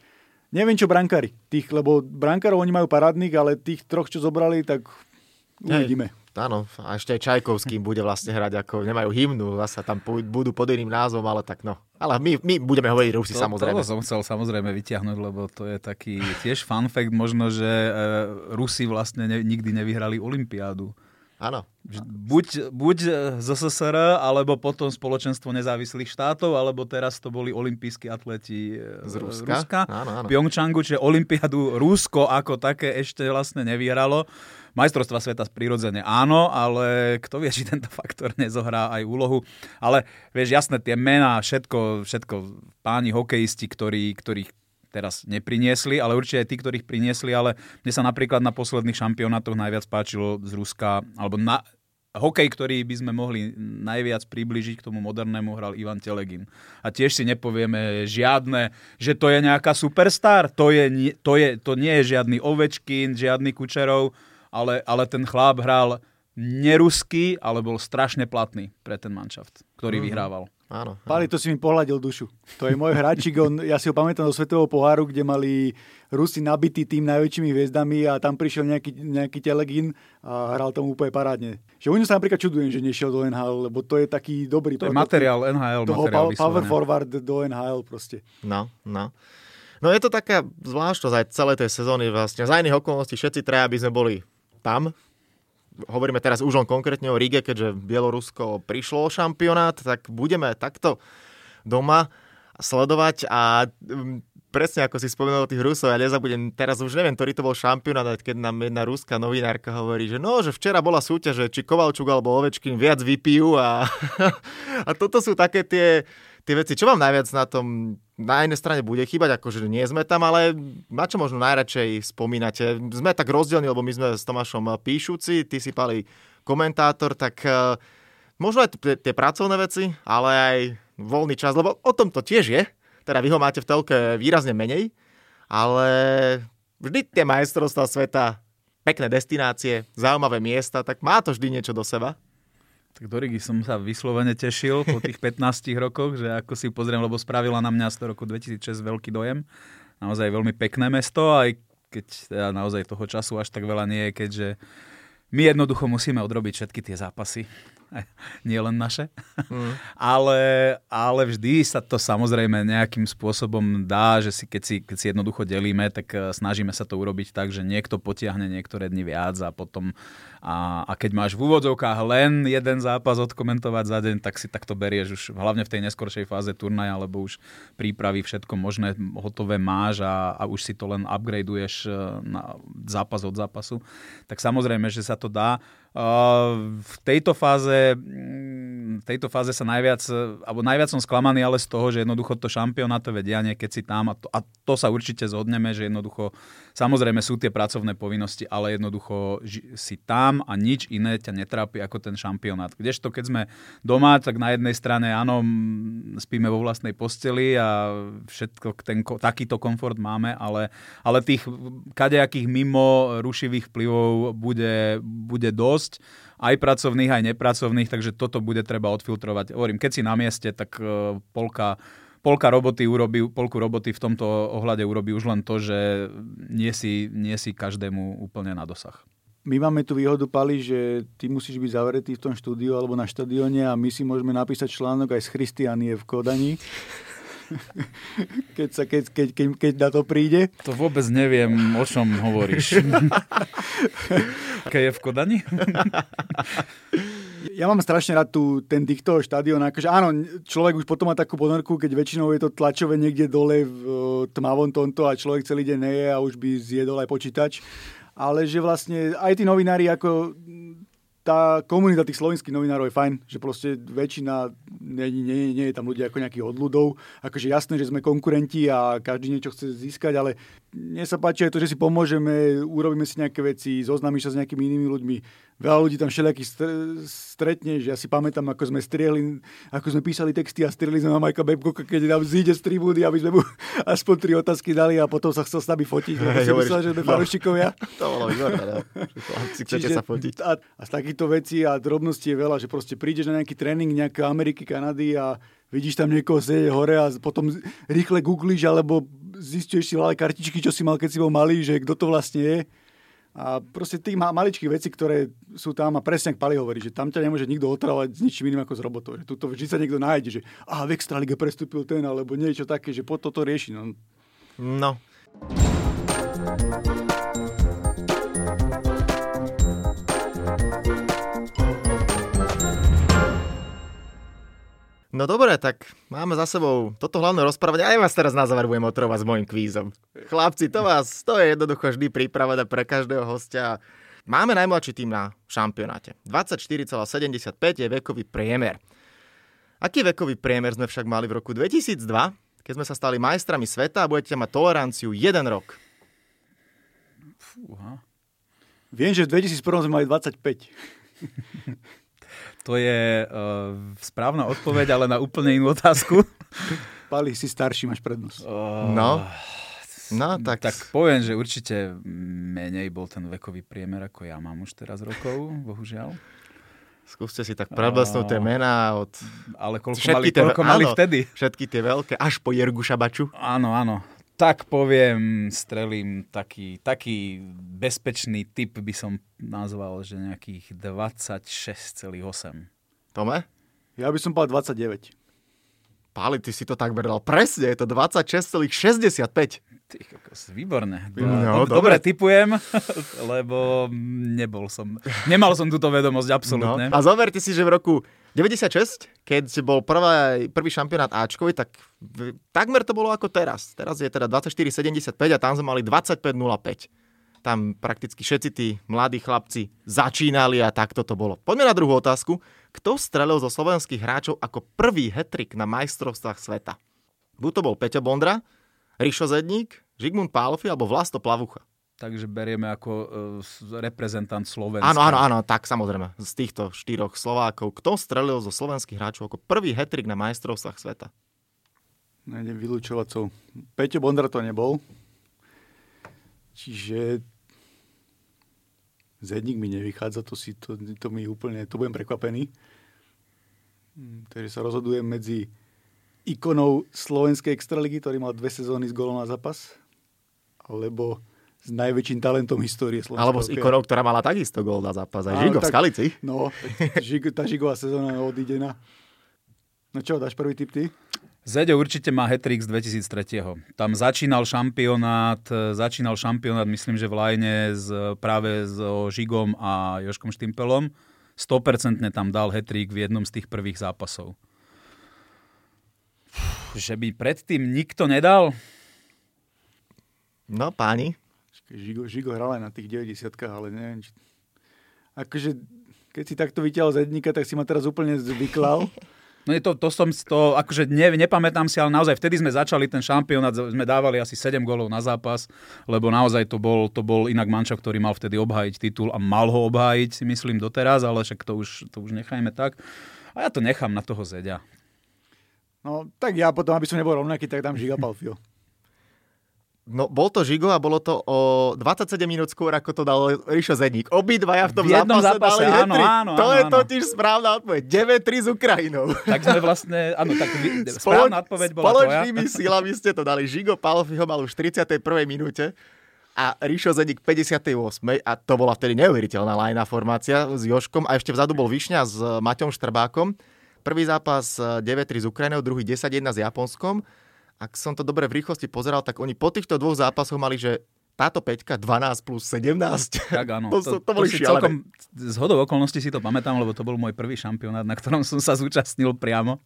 Neviem, čo brankári. Tých, lebo brankárov oni majú parádnych, ale tých troch, čo zobrali, tak uvidíme. Hej. Áno, a ešte aj Čajkovský bude vlastne hrať, ako nemajú hymnu, zase tam budú pod iným názvom, ale tak no. Ale my, my budeme hovoriť Rusi to, samozrejme. To som chcel samozrejme vyťahnuť, lebo to je taký tiež fun fact možno, že e, Rusi vlastne ne, nikdy nevyhrali Olympiádu. Áno. Buď, buď z SSR, alebo potom spoločenstvo nezávislých štátov, alebo teraz to boli olimpijskí atleti e, z Ruska. Ruska. Áno, áno. Pyeongchangu, čiže Olympiádu Rusko ako také ešte vlastne nevyhralo. Majstrovstva sveta prirodzene áno, ale kto vie, či tento faktor nezohrá aj úlohu. Ale vieš, jasné, tie mená, všetko, všetko páni hokejisti, ktorí, ktorých teraz nepriniesli, ale určite aj tí, ktorých priniesli, ale mne sa napríklad na posledných šampionátoch najviac páčilo z Ruska, alebo na, hokej, ktorý by sme mohli najviac približiť k tomu modernému, hral Ivan Telegin. A tiež si nepovieme žiadne, že to je nejaká superstar, to, je, to, je, to nie je žiadny Ovečkin, žiadny Kučerov, ale, ale ten chlap hral nerusky, ale bol strašne platný pre ten manšaft, ktorý mm-hmm. vyhrával. Áno. Pali, to si mi pohľadil dušu. To je môj hráčik, on, ja si ho pamätám do Svetového poháru, kde mali Rusi nabitý tým najväčšími hviezdami a tam prišiel nejaký, nejaký telegín a hral tomu úplne parádne. Že u sa napríklad čudujem, že nešiel do NHL, lebo to je taký dobrý... To je materiál NHL, toho materiál power forward do NHL proste. No, no. No je to taká zvláštnosť aj celej tej sezóny vlastne. Za iných okolností všetci traja by sme boli tam, hovoríme teraz už on konkrétne o Rige, keďže Bielorusko prišlo o šampionát, tak budeme takto doma sledovať a mm, presne ako si spomenul tých Rusov, ja nezabudem, teraz už neviem, ktorý to bol šampionát, keď nám jedna ruská novinárka hovorí, že no, že včera bola súťaž, či Kovalčuk alebo Ovečkin viac vypijú a, a toto sú také tie, tie veci. Čo vám najviac na tom na jednej strane bude chýbať, akože nie sme tam, ale na čo možno najradšej spomínate? Sme tak rozdielni, lebo my sme s Tomášom píšuci, ty si pali komentátor, tak uh, možno aj tie pracovné veci, ale aj voľný čas, lebo o tom to tiež je. Teda vy ho máte v telke výrazne menej, ale vždy tie majstrovstvá sveta, pekné destinácie, zaujímavé miesta, tak má to vždy niečo do seba. Tak do Rigi som sa vyslovene tešil po tých 15 rokoch, že ako si pozriem, lebo spravila na mňa z toho roku 2006 veľký dojem. Naozaj veľmi pekné mesto, aj keď teda naozaj toho času až tak veľa nie je, keďže my jednoducho musíme odrobiť všetky tie zápasy. nie len naše. Mm. ale, ale vždy sa to samozrejme nejakým spôsobom dá, že si, keď, si, keď si jednoducho delíme, tak eh, snažíme sa to urobiť tak, že niekto potiahne niektoré dni viac a potom a, a keď máš v úvodzovkách len jeden zápas odkomentovať za deň, tak si takto berieš už hlavne v tej neskoršej fáze turnaja, alebo už prípravy, všetko možné hotové máš a, a už si to len upgradeuješ eh, na zápas od zápasu. Tak samozrejme, že sa to dá. V tejto fáze, v tejto fáze sa najviac, alebo najviac som sklamaný ale z toho, že jednoducho to šampionátové dianie, keď si tam, a to, a to sa určite zhodneme, že jednoducho, samozrejme sú tie pracovné povinnosti, ale jednoducho si tam a nič iné ťa netrápi ako ten šampionát. Kdežto keď sme doma, tak na jednej strane áno, spíme vo vlastnej posteli a všetko, ten, takýto komfort máme, ale, ale tých kadejakých mimo rušivých vplyvov bude, bude dosť dosť, aj pracovných, aj nepracovných, takže toto bude treba odfiltrovať. Hovorím, keď si na mieste, tak e, polka polka roboty urobí, polku roboty v tomto ohľade urobí už len to, že nie si, nie si každému úplne na dosah. My máme tu výhodu, Pali, že ty musíš byť zavretý v tom štúdiu alebo na štadióne a my si môžeme napísať článok aj z Christianie v Kodani. keď, sa, keď, keď, keď, keď na to príde. To vôbec neviem, o čom hovoríš. Aké je v Kodani? ja mám strašne rád tu, ten dých toho. Akože áno, človek už potom má takú ponorku, keď väčšinou je to tlačové niekde dole v tmavom tomto a človek celý deň neje a už by zjedol aj počítač. Ale že vlastne aj tí novinári ako tá komunita tých slovenských novinárov je fajn, že proste väčšina, nie, nie, nie je tam ľudia ako nejakých odľudov. Akože jasné, že sme konkurenti a každý niečo chce získať, ale mne sa páči aj to, že si pomôžeme, urobíme si nejaké veci, zoznámiš sa s nejakými inými ľuďmi. Veľa ľudí tam všelijakých stretne, že ja si pamätám, ako sme strieli, ako sme písali texty a strieli sme na Majka Babcocka, keď nám zíde z tribúny, aby sme mu aspoň tri otázky dali a potom sa chcel s nami fotiť, lebo si myslel, že sme no. fanúšikovia. To bolo výborné, no. chcete sa fotiť. A, a z takýchto vecí a drobností je veľa, že proste prídeš na nejaký tréning nejaké Ameriky, Kanady a vidíš tam niekoho sedieť hore a potom rýchle googlíš alebo zistuješ si ale kartičky, čo si mal, keď si bol malý, že kto to vlastne je. A proste tých maličkých vecí, ktoré sú tam a presne ak Pali hovorí, že tam ťa nemôže nikto otravovať s ničím iným ako s robotou. Že tuto vždy sa niekto nájde, že a v Extraliga prestúpil ten alebo niečo také, že po toto rieši. No. no. No dobre, tak máme za sebou toto hlavné rozprávanie. Aj vás teraz na záver budem otrovať s mojim kvízom. Chlapci, to vás, to je jednoducho vždy príprava pre každého hostia. Máme najmladší tým na šampionáte. 24,75 je vekový priemer. Aký vekový priemer sme však mali v roku 2002, keď sme sa stali majstrami sveta a budete mať toleranciu jeden rok? Fúha. Viem, že v 2001 sme mali 25. To je uh, správna odpoveď, ale na úplne inú otázku. Pali, si starší, máš prednosť. Uh, no. No, tak... tak poviem, že určite menej bol ten vekový priemer, ako ja mám už teraz rokov, bohužiaľ. Skúste si tak preblesnúť tie mená od... Ale koľko mali, tie, koľko mali áno, vtedy? Všetky tie veľké, až po Jergu Šabaču. Áno, áno tak poviem, strelím taký, taký bezpečný typ by som nazval, že nejakých 26,8. Tome? Ja by som povedal 29. Páli, ty si to tak dal presne, je to 26,65. Ty kokos, výborné. No, dobre. dobre typujem, lebo nebol som, nemal som túto vedomosť absolútne. No. A zoberte si, že v roku 96, keď bol prvá, prvý šampionát Ačkový, tak takmer to bolo ako teraz. Teraz je teda 24,75 a tam sme mali 25,05. Tam prakticky všetci tí mladí chlapci začínali a takto to bolo. Poďme na druhú otázku. Kto strelil zo slovenských hráčov ako prvý hetrik na majstrovstvách sveta? Buď to bol Peťo Bondra, Rišo Zedník, Žigmund Pálfi alebo Vlasto Plavucha takže berieme ako uh, reprezentant Slovenska. Áno, áno, áno, tak samozrejme. Z týchto štyroch Slovákov, kto strelil zo slovenských hráčov ako prvý hetrik na majstrovstvách sveta? Nejdem vylúčovacou. Peťo Bondra to nebol. Čiže Zedník mi nevychádza, to, si, to, to mi úplne, to budem prekvapený. Hm, takže sa rozhodujem medzi ikonou slovenskej extraligy, ktorý mal dve sezóny s golom na zápas, alebo s najväčším talentom histórie Slovenska. Alebo s ikonou, ktorá mala takisto gól na zápas. Aj Žigo v Skalici. No, žigo, tá Žigová sezóna odídená. No čo, dáš prvý tip ty? Zeďo určite má hat z 2003. Tam začínal šampionát, začínal šampionát, myslím, že v Lajne s, práve so Žigom a Joškom Štimpelom. 100% tam dal hat v jednom z tých prvých zápasov. Že by predtým nikto nedal? No, páni. Žigo, Žigo hral aj na tých 90 ale neviem, či... Akože, keď si takto vytiaľ z Edníka, tak si ma teraz úplne zvyklal. No je to, to som to, akože ne, nepamätám si, ale naozaj vtedy sme začali ten šampionát, sme dávali asi 7 golov na zápas, lebo naozaj to bol, to bol inak mančav, ktorý mal vtedy obhájiť titul a mal ho obhájiť, si myslím, doteraz, ale však to už, to už nechajme tak. A ja to nechám na toho Zeďa. No, tak ja potom, aby som nebol rovnaký, tak dám Žiga Palfio. No, bol to Žigo a bolo to o 27 minút skôr, ako to dal Rišo Zedník. Obidvaja v tom v zápase, zápase dali áno, áno, To áno, je áno. totiž správna odpoveď. 9-3 s Ukrajinou. Tak sme vlastne, áno, tak správna odpoveď bola Spoločnými tvoja. silami ste to dali. Žigo Palfi ho mal už v 31. minúte a Rišo Zedik v 58. a to bola vtedy neuveriteľná lajná formácia s Joškom a ešte vzadu bol Višňa s Maťom Štrbákom. Prvý zápas 9-3 s Ukrajinou, druhý 10-1 s Japonskom ak som to dobre v rýchlosti pozeral, tak oni po týchto dvoch zápasoch mali, že táto peťka 12 plus 17. Tak áno. to, to, to, boli to celkom, z hodou okolností si to pamätám, lebo to bol môj prvý šampionát, na ktorom som sa zúčastnil priamo.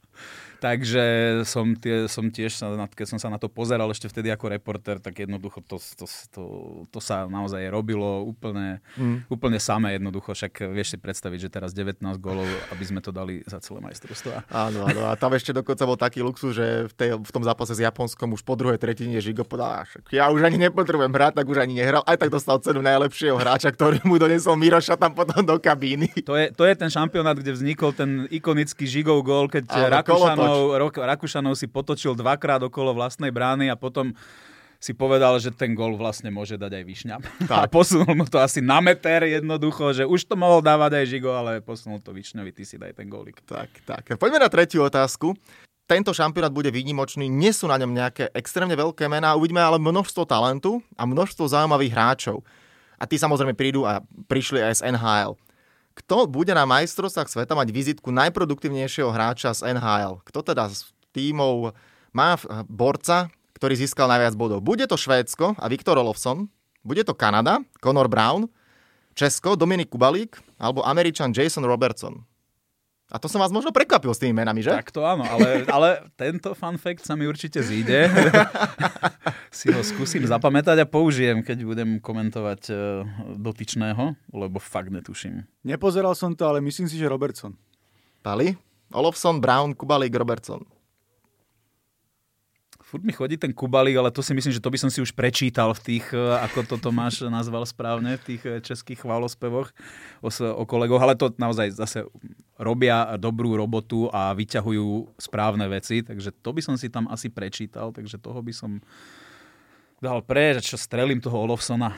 Takže som, tie, som tiež, sa, keď som sa na to pozeral ešte vtedy ako reporter, tak jednoducho to, to, to, to sa naozaj robilo úplne, mm. úplne samé jednoducho. Však vieš si predstaviť, že teraz 19 golov, aby sme to dali za celé majstrovstvo. Áno, áno. A tam ešte dokonca bol taký luxus, že v, tej, v tom zápase s Japonskom už po druhej tretine Žigo podal, ja už ani nepotrebujem hrať, tak už ani nehral. Aj tak dostal cenu najlepšieho hráča, ktorý mu donesol Miroša tam potom do kabíny. To je, to je ten šampionát, kde vznikol ten ikonický Žigov gól, keď Rakúšanov Rakušanov, Rakušanov si potočil dvakrát okolo vlastnej brány a potom si povedal, že ten gol vlastne môže dať aj Višňa. Tak. A posunul mu to asi na meter jednoducho, že už to mohol dávať aj Žigo, ale posunul to Višňovi, ty si daj ten gólik. Tak, tak. Poďme na tretiu otázku. Tento šampionát bude výnimočný, nie sú na ňom nejaké extrémne veľké mená, uvidíme ale množstvo talentu a množstvo zaujímavých hráčov. A tí samozrejme prídu a prišli aj z NHL. Kto bude na majstrovstvách sveta mať vizitku najproduktívnejšieho hráča z NHL? Kto teda z tímov má borca, ktorý získal najviac bodov? Bude to Švédsko a Viktor Olofsson, bude to Kanada, Conor Brown, Česko, Dominik Kubalík alebo Američan Jason Robertson. A to som vás možno prekvapil s tými menami, že? Tak to áno, ale, ale tento fun fact sa mi určite zíde. si ho skúsim zapamätať a použijem, keď budem komentovať uh, dotyčného, lebo fakt netuším. Nepozeral som to, ale myslím si, že Robertson. Pali? Olofsson, Brown, Kubalík, Robertson furt mi chodí ten kubalík, ale to si myslím, že to by som si už prečítal v tých, e, ako to Tomáš nazval správne, v tých e, českých chválospevoch o, o kolegoch, ale to naozaj zase robia dobrú robotu a vyťahujú správne veci, takže to by som si tam asi prečítal, takže toho by som dal pre, čo strelím toho Olofsona.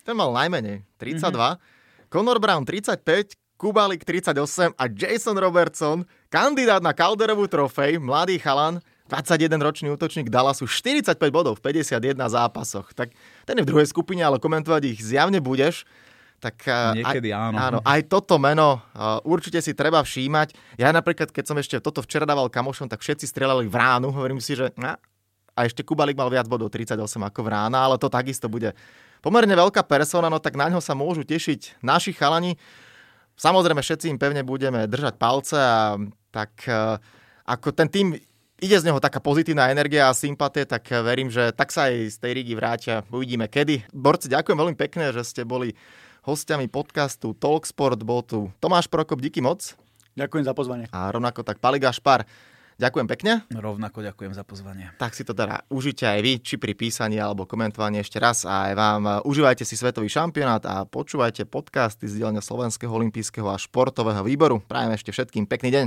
Ten mal najmenej, 32. Mm-hmm. Conor Brown 35, Kubalik 38 a Jason Robertson, kandidát na Calderovú trofej, mladý chalan, 21-ročný útočník Dallasu, 45 bodov v 51 zápasoch. Tak ten je v druhej skupine, ale komentovať ich zjavne budeš. Tak Niekedy aj, áno. áno. Aj toto meno uh, určite si treba všímať. Ja napríklad, keď som ešte toto včera dával kamošom, tak všetci strelali v ránu. Hovorím si, že na, a ešte Kubalik mal viac bodov, 38 ako v rána, ale to takisto bude pomerne veľká persona, no tak na ňo sa môžu tešiť naši chalani. Samozrejme, všetci im pevne budeme držať palce a tak uh, ako ten tým ide z neho taká pozitívna energia a sympatie, tak verím, že tak sa aj z tej rígy vrátia. Uvidíme kedy. Borci, ďakujem veľmi pekne, že ste boli hostiami podcastu Talksport. Bol tu Tomáš Prokop, díky moc. Ďakujem za pozvanie. A rovnako tak Pali Gašpar. Ďakujem pekne. Rovnako ďakujem za pozvanie. Tak si to teda užite aj vy, či pri písaní alebo komentovaní ešte raz a aj vám. Užívajte si svetový šampionát a počúvajte podcasty z dielne Slovenského olympijského a športového výboru. Prajem ešte všetkým pekný deň.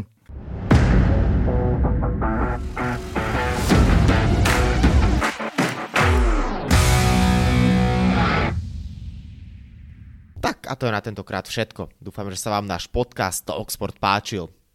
Tak a to je na tentokrát všetko. Dúfam, že sa vám náš podcast Oxford páčil.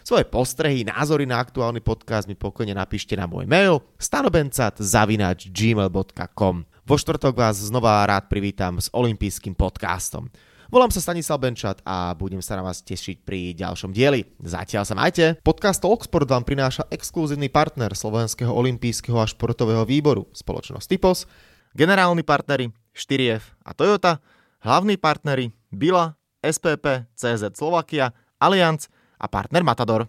Svoje postrehy, názory na aktuálny podcast mi pokojne napíšte na môj mail stanobencat.gmail.com Vo štvrtok vás znova rád privítam s olympijským podcastom. Volám sa Stanislav Benčat a budem sa na vás tešiť pri ďalšom dieli. Zatiaľ sa majte. Podcast Talksport vám prináša exkluzívny partner Slovenského olympijského a športového výboru, spoločnosť Typos, generálni partneri 4F a Toyota, hlavní partneri Bila, SPP, CZ Slovakia, Allianz a partner Matador.